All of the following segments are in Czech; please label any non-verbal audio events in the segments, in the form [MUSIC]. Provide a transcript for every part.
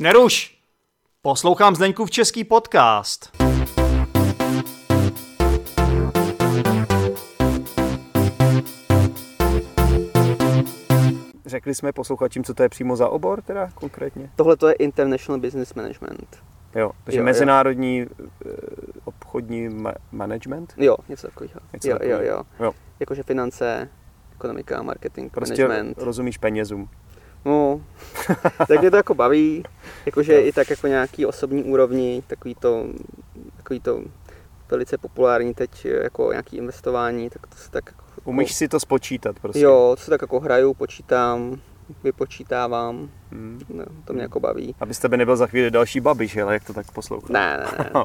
Neruš! Poslouchám Zdeňkův český podcast. Řekli jsme posluchačům, co to je přímo za obor teda konkrétně? Tohle to je International Business Management. Jo, takže Jo, jo. mezinárodní eh, obchodní ma- management? Jo, něco takového. Jo, jo, jo. Jo. Jakože finance, ekonomika, marketing, Prostě management. rozumíš penězům. No, [LAUGHS] tak mě to jako baví, jakože i tak jako nějaký osobní úrovni, takový to, takový to velice populární teď jako nějaký investování, tak to se tak jako, Umíš si to spočítat prostě. Jo, to se tak jako hraju, počítám, vypočítávám, Hmm. no, to mě jako baví. Aby z tebe nebyl za chvíli další babiš, ale jak to tak poslouchat. Ne, ne, ne. [LAUGHS]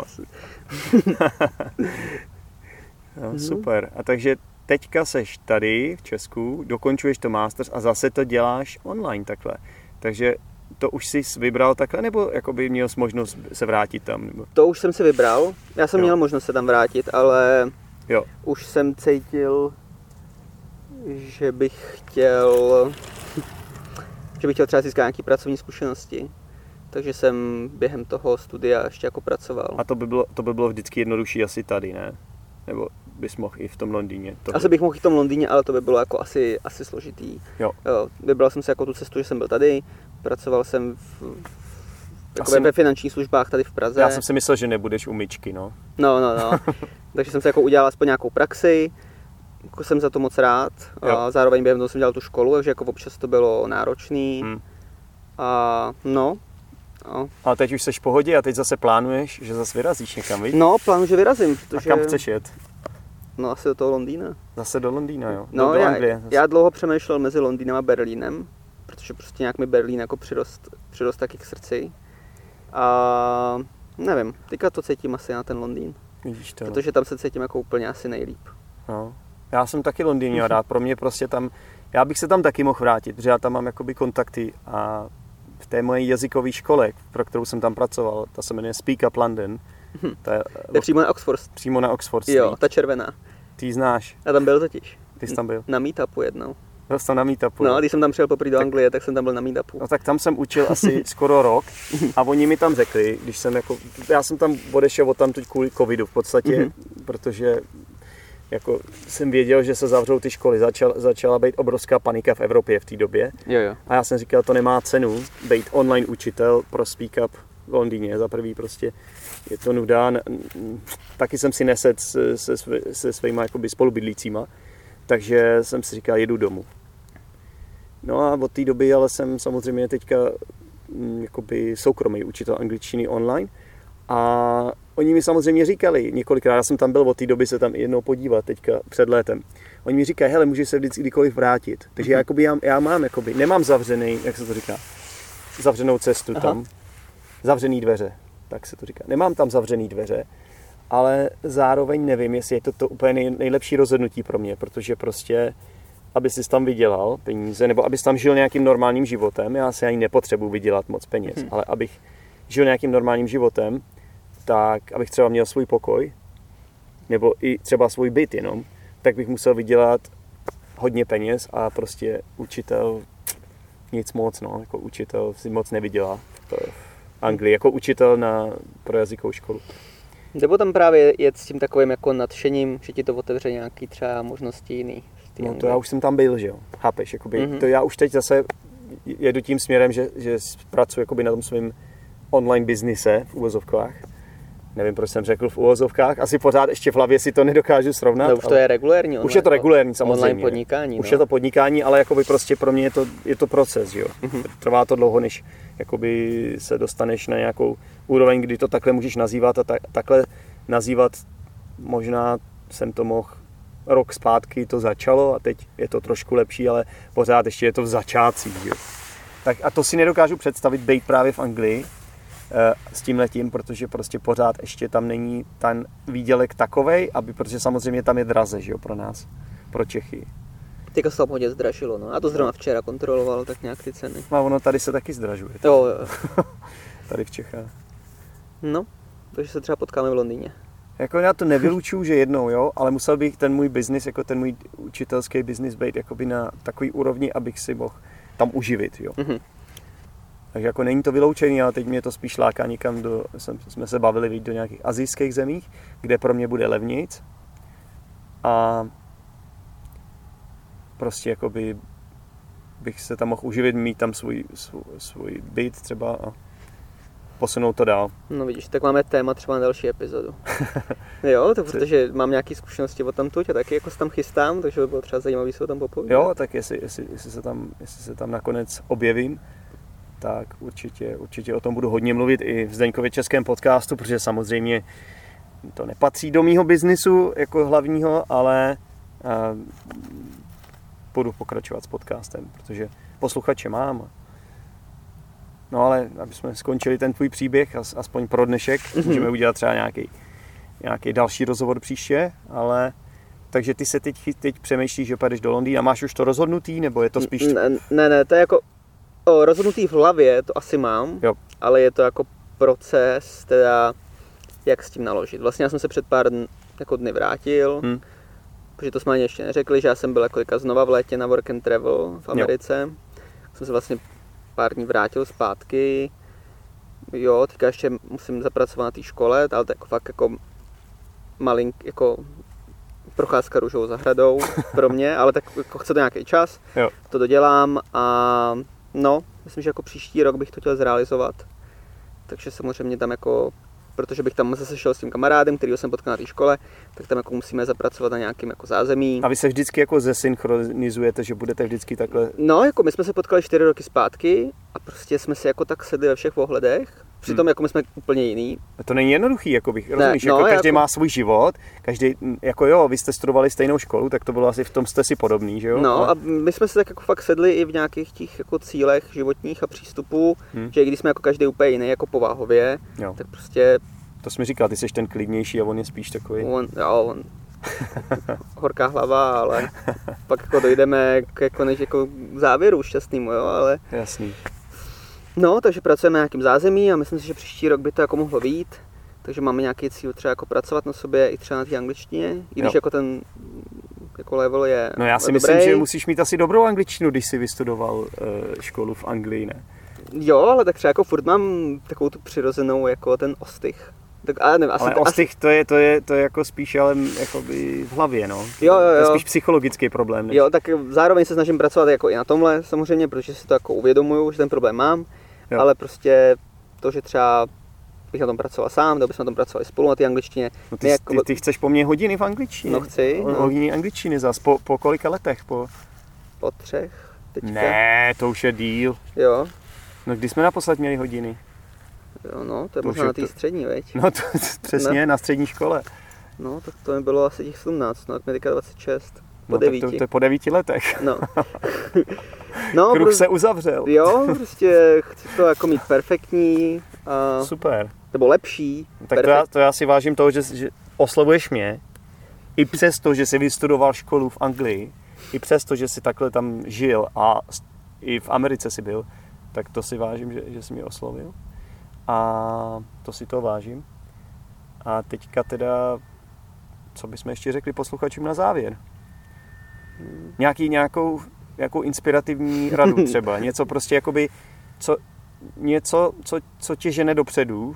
[LAUGHS] No, super. A takže teďka seš tady v Česku, dokončuješ to masters a zase to děláš online takhle. Takže to už jsi vybral takhle, nebo jakoby měl jsi možnost se vrátit tam? Nebo? To už jsem si vybral, já jsem Jo. měl možnost se tam vrátit, ale Jo, už jsem cítil, že bych chtěl, že bych chtěl třeba získat nějaké pracovní zkušenosti. Takže jsem během toho studia ještě jako pracoval. a to by bylo, to by bylo vždycky jednodušší asi tady, ne? Nebo bys mohl i v tom Londýně. To Asi bych mohl jít v tom Londýně, ale to by bylo jako asi, asi složitý. Jo. Jo, vybral jsem si jako tu cestu, že jsem byl tady, pracoval jsem v, jako Asi- ve finančních službách tady v Praze. Já jsem si myslel, že nebudeš u myčky, no. No, no, no. [LAUGHS] Takže jsem se jako udělal aspoň nějakou praxi, jako jsem za to moc rád. Jo. A zároveň během toho jsem dělal tu školu, takže jako občas to bylo náročný. Hmm. A no, no, A teď už seš v pohodě a teď zase plánuješ, že zase vyrazíš někam, víš? no plánuji, že vyrazím, a protože, kam chceš jet? No asi do toho Londýna. Zase do Londýna, jo? No, do, do já, Anglie. zase. já dlouho přemýšlel mezi Londýnem a Berlínem, protože prostě nějak mi Berlín jako přirost, přirost taky k srdci. A nevím, teďka to cítím asi na ten Londýn, Vidíš to, no. protože tam se cítím jako úplně asi nejlíp. No. Já jsem taky Londýn měl rád, pro mě prostě tam, já bych se tam taky mohl vrátit, protože já tam mám jakoby kontakty a v té mojej jazykové škole, pro kterou jsem tam pracoval, ta se jmenuje Speak Up London, ta je To je přímo na Oxford. přímo na Oxford Jo, Street. ta červená. Ty ji znáš, Já tam byl totiž. ty jsi tam byl. Na meetupu jednou. Byl jsi tam na meetupu. No, když jsem tam přijel poprvé do Anglie, tak jsem tam byl na meetupu. No tak tam jsem učil asi [LAUGHS] skoro rok a oni mi tam řekli, když jsem jako, já jsem tam odešel od tam kvůli covidu v podstatě, Mhm. protože jako jsem věděl, že se zavřou ty školy, Začal, začala být obrovská panika v Evropě v té době Jo, jo. a já jsem říkal, to nemá cenu být online učitel pro Speak Up v Londýně, za prvý prostě je to nuda, taky jsem si neset se, se, se svýma jakoby spolubydlícíma, takže jsem si říkal, jedu domů. No a od té doby ale jsem samozřejmě teďka mm, jakoby soukromý učitel angličtiny online a oni mi samozřejmě říkali, několikrát, já jsem tam byl od té doby se tam jednou podívat teďka před létem. Oni mi říkají, hele, můžeš se vždycky kdykoliv vrátit. Takže já, jakoby, já, já mám, jakoby, nemám zavřený, jak se to říká, zavřenou cestu Aha. tam, zavřený dveře, tak se to říká. Nemám tam zavřený dveře, ale zároveň nevím, jestli je to to úplně nej, nejlepší rozhodnutí pro mě, protože prostě, aby si tam vydělal peníze, nebo abys tam žil nějakým normálním životem, já si ani nepotřebuji vydělat moc peněz, Hm. ale abych žil nějakým normálním životem, tak abych třeba měl svůj pokoj, nebo i třeba svůj byt jenom, tak bych musel vydělat hodně peněz a prostě učitel nic moc, no, jako učitel si moc nevydělá v v Anglii, jako učitel na, pro jazykovou školu. Nebo tam právě jet s tím takovým jako nadšením, že ti to otevře nějaký třeba možnosti jiný. No to já už jsem tam byl, že jo, chápeš, jakoby, Mhm. mm-hmm. to já už teď zase jedu tím směrem, že, že pracuji jakoby na tom svém online biznise v uvozovkách. Nevím, proč jsem řekl v uvozovkách, asi pořád ještě v hlavě si to nedokážu srovnat. No, už to je regulérní. už je to regulérní samozřejmě. Online podnikání. Už no. je to podnikání, ale jakoby prostě pro mě je to, je to proces, jo. Mhm. Trvá to dlouho, než jakoby se dostaneš na nějakou úroveň, kdy to takhle můžeš nazývat a ta, takhle nazývat možná jsem to mohl rok zpátky to začalo a teď je to trošku lepší, ale pořád ještě je to v začátcích. Jo. Tak a to si nedokážu představit být právě v Anglii s tím letím, protože prostě pořád ještě tam není ten výdělek takovej, aby, protože samozřejmě tam je draze, že jo, pro nás, pro Čechy. Teďka se tam hodně zdražilo, no. Já to zrovna včera kontroloval, tak nějak ty ceny. A ono tady se taky zdražuje, Jo, jo. [LAUGHS] tady v Čechách. No, takže se třeba potkáme v Londýně. Jako já to nevylučuju, že jednou, jo, ale musel bych ten můj biznis, jako ten můj učitelský biznis být jakoby na takový úrovni, abych si mohl tam uživit, jo. Mhm. Takže jako není to vyloučený, ale teď mě to spíš láká někam do, jsem, jsme se bavili víc do nějakých azijských zemích, kde pro mě bude levnic. A prostě jakoby bych se tam mohl uživit, mít tam svůj, svůj, svůj byt třeba a posunout to dál. No vidíš, tak máme téma třeba na další epizodu. [LAUGHS] jo, to protože mám nějaké zkušenosti o tam tuď a taky jako se tam chystám, takže by bylo třeba zajímavé se o tom popovídat. Jo, tak jestli, jestli, jestli, se tam, jestli se tam nakonec objevím, tak určitě, určitě o tom budu hodně mluvit i v Zdeňkově českém podcastu, protože samozřejmě to nepatří do mýho biznisu jako hlavního, ale uh, budu pokračovat s podcastem, protože posluchače mám. No ale, aby jsme skončili ten tvůj příběh, aspoň pro dnešek, mm-hmm. můžeme udělat třeba nějaký, nějaký další rozhovor příště, ale takže ty se teď, teď přemýšlíš, že půjdeš do Londýna. Máš už to rozhodnutý, nebo je to spíš... Ne, ne, ne to je jako o, rozhodnutý v hlavě, to asi mám, jo. ale je to jako proces, teda jak s tím naložit. Vlastně já jsem se před pár dn, jako dny vrátil, hmm. protože to jsme ani ještě neřekli, že já jsem byl jako znova v létě na work and travel v Americe. Jo. Jsem se vlastně pár dní vrátil zpátky. Jo, teďka ještě musím zapracovat na té škole, ale to jako fakt jako malink, jako procházka růžovou zahradou [LAUGHS] pro mě, ale tak jako chce to nějaký čas, jo. to dodělám a no, myslím, že jako příští rok bych to chtěl zrealizovat. Takže samozřejmě tam jako protože bych tam zase šel s tím kamarádem, který jsem potkal na té škole, tak tam jako musíme zapracovat na nějakým jako zázemí. A vy se vždycky jako zesynchronizujete, že budete vždycky takhle? No, jako my jsme se potkali čtyři roky zpátky a prostě jsme se jako tak sedli ve všech ohledech Přitom hmm. jako my jsme úplně jiný. To není jednoduchý, jako bych, rozumíš, ne, no, jako každý jako... má svůj život, každý, jako jo, vy jste studovali stejnou školu, tak to bylo asi v tom jste si podobný, že jo? No Ale... a my jsme se tak jako fakt sedli i v nějakých těch jako cílech životních a přístupů, hmm. že i když jsme jako každý úplně jiný, jako povahově, jo. tak prostě... To jsi mi říkal, ty jsi ten klidnější a on je spíš takový. On, jo, on, [LAUGHS] horká hlava, ale pak jako dojdeme k jako, než jako závěru šťastnému, jo, ale... Jasný. No, takže pracujeme na nějakým zázemí a myslím si, že příští rok by to jako mohlo být. Takže máme nějaký cíl třeba jako pracovat na sobě i třeba na té angličtině, i když jo. jako ten jako level je No já si dobrý. myslím, že musíš mít asi dobrou angličtinu, když jsi vystudoval uh, školu v Anglii, ne? Jo, ale tak třeba jako furt mám takovou tu přirozenou jako ten ostych. Tak, ale nevím, asi, ale ostych to je, to je, to je jako spíš ale jako by v hlavě, no. Jo, jo, jo. To je spíš psychologický problém. Než... Jo, tak zároveň se snažím pracovat jako i na tomhle samozřejmě, protože si to jako uvědomuju, že ten problém mám jo. ale prostě to, že třeba bych na tom pracoval sám, nebo bychom na tom pracovali spolu na té angličtině. No ty, jako... ty, ty, chceš po mně hodiny v angličtině? No chci. No. Hodiny angličtiny zas, po, po kolika letech? Po... po třech teďka. Ne, to už je díl. Jo. No kdy jsme naposled měli hodiny? Jo, no, to je to možná na té to... střední, veď? No to, [LAUGHS] přesně, ne? na střední škole. No, tak to mi bylo asi těch 17, no, tak mi teďka 26. Po no, devíti. To, to, je po devíti letech. No. [LAUGHS] [LAUGHS] no Kruh prostě, se uzavřel. Jo, prostě chci to jako mít perfektní. A, Super. Nebo lepší. Tak to já, to já si vážím toho, že, že oslovuješ mě, i přesto, že jsi vystudoval školu v Anglii, i přesto, že jsi takhle tam žil a i v Americe si byl, tak to si vážím, že, že jsi mě oslovil. A to si to vážím. A teďka teda, co bychom ještě řekli posluchačům na závěr? Nějaký, nějakou, nějakou inspirativní radu [LAUGHS] třeba, něco prostě jakoby, co, něco, co, co tě žene dopředu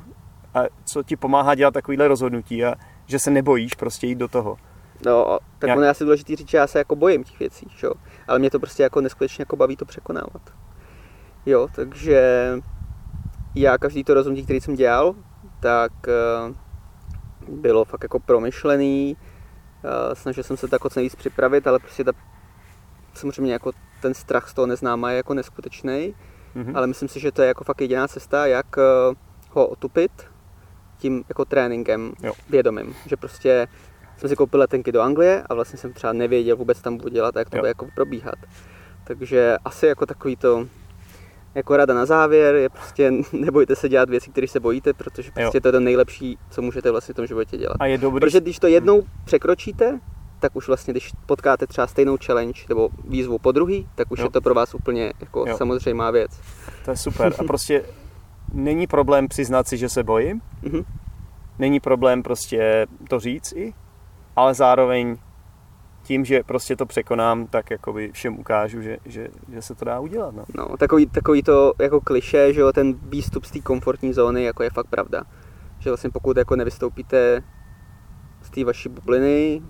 a co ti pomáhá dělat takovýhle rozhodnutí a že se nebojíš prostě jít do toho. No, tak Nějak... ono je asi důležitý říct, že já se jako bojím těch věcí, čo? ale mě to prostě jako neskutečně jako baví to překonávat. Jo, takže já každý to rozhodnutí, který jsem dělal, tak uh, bylo fakt jako promyšlený, uh, snažil jsem se to jako co nejvíc připravit, ale prostě ta, samozřejmě jako ten strach z toho neznáma je jako neskutečný, mm-hmm. ale myslím si, že to je jako fakt jediná cesta, jak uh, ho otupit tím jako tréninkem jo. vědomým, že prostě jsem si koupil letenky do Anglie a vlastně jsem třeba nevěděl vůbec tam budu dělat a jak to jo. bude jako probíhat. Takže asi jako takový to jako rada na závěr je prostě [LAUGHS] nebojte se dělat věci, které se bojíte, protože prostě jo. to je to nejlepší, co můžete vlastně v tom životě dělat. A je dobrý... Protože když to jednou překročíte, tak už vlastně, když potkáte třeba stejnou challenge nebo výzvu po druhý, tak už jo. je to pro vás úplně jako jo. samozřejmá věc. To je super. A prostě není problém přiznat si, že se bojím. Mm-hmm. Není problém prostě to říct i, ale zároveň tím, že prostě to překonám, tak jakoby všem ukážu, že, že, že se to dá udělat. No. No, takový, takový to jako kliše, že jo, ten výstup z té komfortní zóny jako je fakt pravda. Že vlastně pokud jako nevystoupíte z té vaší bubliny,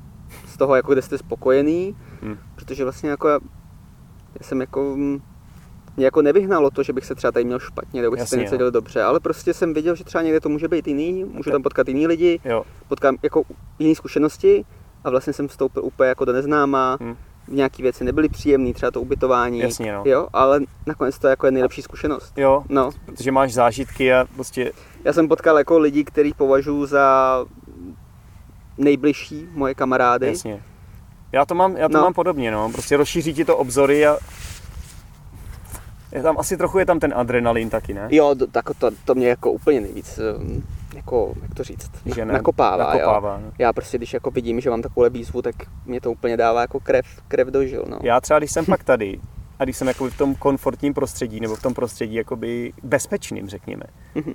z toho, jako kde jste spokojený, Hmm. protože vlastně jako já, já jsem jako, mm, mě jako nevyhnalo to, že bych se třeba tady měl špatně, nebo bych se Jasně, něco no. dělal dobře, ale prostě jsem viděl, že třeba někde to může být jiný, můžu Tak. tam potkat jiný lidi, Jo, potkám jako jiné zkušenosti a vlastně jsem vstoupil úplně jako do neznáma, Hmm. nějaké věci nebyly příjemné, třeba to ubytování, Jasně, no. jo, ale nakonec to jako je nejlepší zkušenost. jo, No, protože máš zážitky a prostě, já jsem potkal jako lidi, který považuji za nejbližší moje kamarády. jasně. Já to mám, já to No. mám podobně, no. Prostě rozšíří ti to obzory a je tam asi trochu je tam ten adrenalin taky, ne? Jo, tak to, to mě jako úplně nejvíc, um, jako, jak to říct, Že ne, nakopává, nakopává, jo. no. Já prostě, když jako vidím, že mám takovou výzvu, tak mě to úplně dává jako krev, krev do žil, no. Já třeba, když jsem pak tady a když jsem jako v tom komfortním prostředí nebo v tom prostředí jakoby bezpečným, řekněme, Mhm.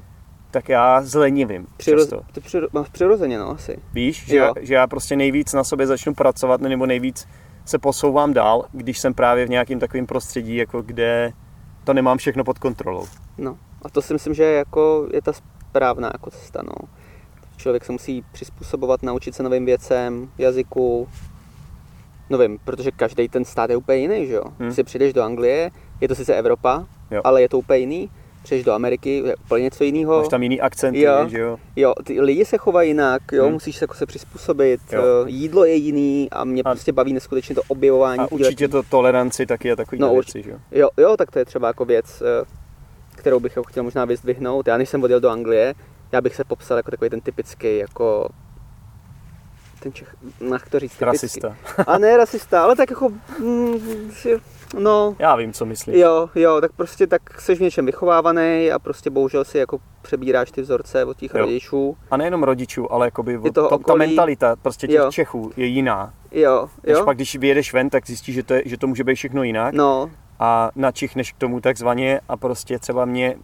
Tak já zlenivím Přiro, často. to přiro, máš přirozeně, no, asi. Víš, že já, že já prostě nejvíc na sobě začnu pracovat nebo nejvíc se posouvám dál, když jsem právě v nějakém takovém prostředí, jako kde to nemám všechno pod kontrolou. No, a to si myslím, že jako je ta správná jako cesta, no. Člověk se musí přizpůsobovat, naučit se novým věcem, jazyku, novým, protože každý ten stát je úplně jiný, že jo. Hmm. Hmm. Si přijdeš do Anglie, je to sice Evropa, Jo. ale je to úplně jiný. Přijdeš do Ameriky, je úplně něco jiného. Máš tam jiný akcenty, Jo. že jo? Jo, ty lidi se chovají jinak, jo, Hmm. musíš se jako se přizpůsobit, Jo. jídlo je jiný a mě A- a... prostě baví neskutečně to objevování. A určitě to toleranci taky je takový No, věci, že jo? Jo, jo, tak to je třeba jako věc, eh, kterou bych jako chtěl možná vyzdvihnout. Já než jsem odjel do Anglie, já bych se popsal jako takový ten typický, jako ten Čech, na to říct. Rasista. A ne rasista, ale tak jako, mm, no, Já vím, co myslíš. jo, jo, tak prostě tak jsi v něčem vychovávaný a prostě bohužel si jako přebíráš ty vzorce od těch Jo. rodičů. A nejenom rodičů, ale jakoby toho to, ta okolí. mentalita prostě těch Jo. Čechů je jiná. Jo, Než jo, pak, když vyjedeš ven, tak zjistíš, že to, je, že to může být všechno jinak. no, a načichneš k tomu takzvaně a prostě třeba mě,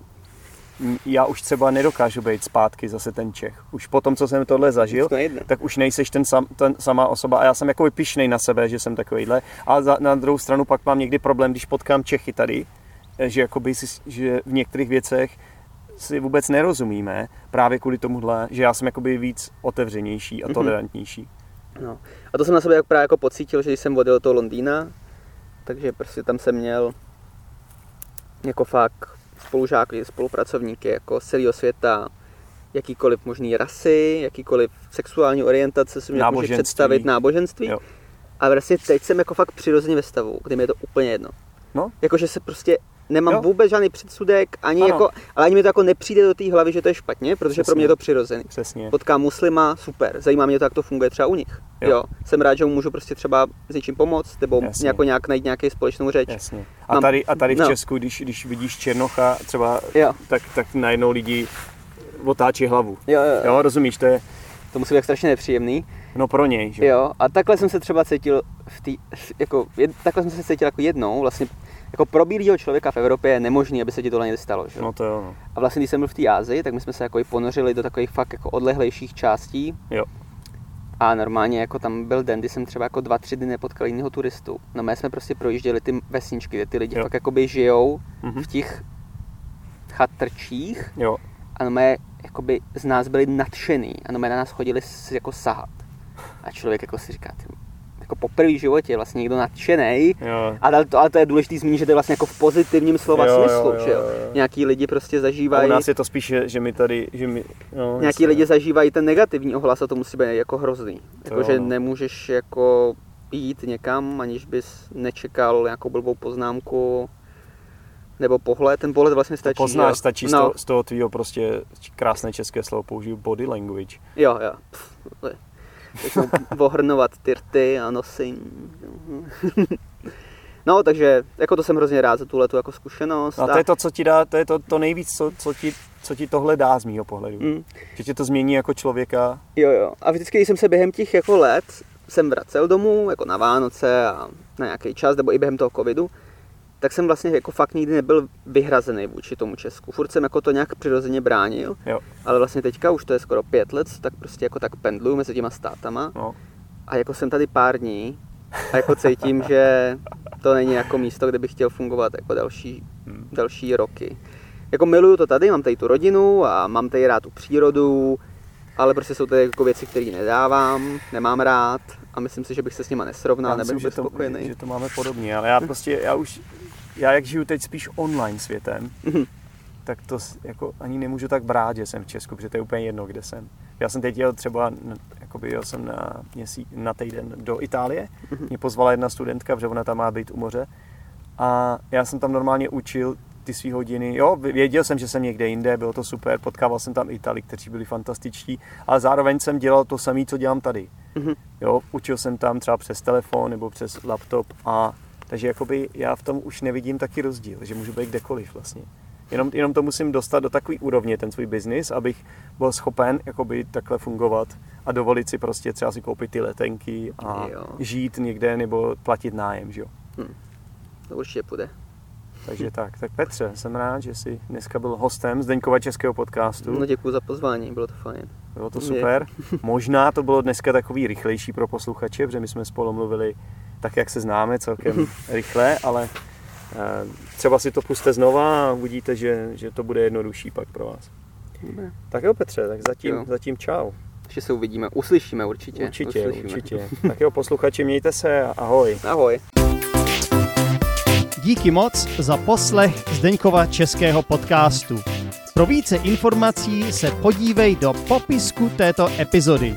já už třeba nedokážu být zpátky zase ten Čech. Už po tom, co jsem tohle zažil, to tak už nejseš ten, sam, ten samá osoba a já jsem jako pišnej na sebe, že jsem takovýhle. A za, na druhou stranu pak mám někdy problém, když potkám Čechy tady, eh, že, jakoby že v některých věcech si vůbec nerozumíme, právě kvůli tomuhle, že já jsem jakoby víc otevřenější a Mhm. tolerantnější. No. A to jsem na sobě jak právě jako pocítil, že když jsem odjel do toho Londýna, takže prostě tam jsem měl jako fakt spolužáky, spolupracovníky jako z celého světa, jakýkoliv možný rasy, jakýkoliv sexuální orientace, si mě může představit náboženství. Jo. A vlastně teď jsem jako fakt přirozeně ve stavu, kdy mi je to úplně jedno. No. Jakože se prostě nemám Jo. vůbec žádný předsudek, ani Ano. jako, ale ani mi to jako nepřijde do té hlavy, že to je špatně, protože Přesně. pro mě je to přirozený Přesně. potkám muslima, super, zajímá mě to, jak to funguje třeba u nich. Jo. Jo. Jsem rád, že mu můžu prostě třeba s něčím pomoct, nebo Jasně. jako nějak najít nějaký společnou řeč. Jasně. A Mám- tady, a tady v no. Česku, když, když vidíš Černocha třeba, Jo. tak, tak najednou lidi otáčí hlavu. Jo, jo, jo. Jo, rozumíš, to je To musí být strašně nepříjemný. no pro něj, že? Jo, a takhle jsem se třeba cítil v tý, jako, jed, takhle jsem se cítil jako jednou, vlastně jako pro bílého člověka v Evropě je nemožné, aby se ti tohle někdy stalo. Že? No to jo, no. A vlastně, když jsem byl v té Ázii, tak my jsme se jako i ponořili do takových fakt jako odlehlejších částí. Jo. A normálně jako tam byl den, kdy jsem třeba jako dva, tři dny nepotkal jiného turistu. No my jsme prostě projížděli ty vesničky, kde ty lidi Jo. fakt jakoby žijou Mhm. v těch chatrčích Jo, a no my jakoby z nás byli nadšený a no my na nás chodili jako sahat. A člověk jako si říká, ty, jako po první životě je vlastně někdo nadšený, jo. ale to, ale to je důležité zmínit, že to je vlastně jako v pozitivním slova Jo, jo, smyslu, jo, že jo? jo, jo. Nějaký lidi prostě A u zažívají, nás je to spíš, že- že my tady, že my, no, nějaký jasně. lidi zažívají ten negativní ohlas a to musí být jako hrozný. Jako, jo, že no. nemůžeš jako jít někam, aniž bys nečekal nějakou blbou poznámku nebo pohled. Ten pohled vlastně To stačí. poznáš, jo. stačí z, no, toho, z toho tvýho prostě krásné české slovo použiju body language. Jo, jo. Pff, Začnou ohrnovat ty rty a nosy. No, takže jako to jsem hrozně rád za tuhle tu jako zkušenost. A to je to, co ti dá, to je to, to nejvíc, co, co, ti, co ti tohle dá z mýho pohledu. Mm, Že tě to změní jako člověka. jo, jo. A vždycky, když jsem se během těch jako let jsem vracel domů, jako na Vánoce a na nějaký čas, nebo i během toho covidu, tak jsem vlastně jako fakt nikdy nebyl vyhrazený vůči tomu Česku. Furt jsem jako to nějak přirozeně bránil, Jo, ale vlastně teďka už to je skoro pět let, tak prostě jako tak pendluju mezi těma státama no. a jako jsem tady pár dní A jako cítím, že to není jako místo, kde bych chtěl fungovat jako další, Hmm. další roky. Jako miluju to tady, mám tady tu rodinu a mám tady rád tu přírodu, ale prostě jsou tady jako věci, které nedávám, nemám rád a myslím si, že bych se s nima nesrovnal, nebyl bych spokojený. že, že to máme podobně, ale já [LAUGHS] prostě, já už, já jak žiju teď spíš online světem, Mhm. tak to jako ani nemůžu tak brát, že jsem v Česku, protože to je úplně jedno, kde jsem. Já jsem teď jel třeba, jakoby jel jsem na, měsíc, na týden do Itálie, Mhm. mě pozvala jedna studentka, protože ona tam má být u moře a já jsem tam normálně učil ty svý hodiny. Jo, věděl jsem, že jsem někde jinde, bylo to super, potkával jsem tam Itali, kteří byli fantastičtí, ale zároveň jsem dělal to samé, co dělám tady. Mhm. Jo, učil jsem tam třeba přes telefon nebo přes laptop a takže jakoby já v tom už nevidím taky rozdíl, že můžu být kdekoliv vlastně. Jenom, jenom to musím dostat do takové úrovně, ten svůj biznis, abych byl schopen jakoby takhle fungovat a dovolit si prostě třeba si koupit ty letenky a Jo. žít někde nebo platit nájem, že jo. To určitě půjde. Takže tak, tak Petře, jsem rád, že jsi dneska byl hostem Zdeňkova českého podcastu. No děkuji za pozvání, bylo to fajn. Bylo to Je. super. [LAUGHS] Možná to bylo dneska takový rychlejší pro posluchače, protože my jsme spolu mluvili tak, jak se známe, celkem [LAUGHS] rychle, ale eh, třeba si to puste znova a uvidíte, že, že to bude jednodušší pak pro vás. Dobré. Tak jo Petře, tak zatím, Jo. zatím čau. Ještě se uvidíme, uslyšíme určitě. Určitě, uslyšíme. určitě. Tak jo posluchači, mějte se a ahoj. Ahoj. Díky moc za poslech Zdeňkova českého podcastu. Pro více informací se podívej do popisku této epizody,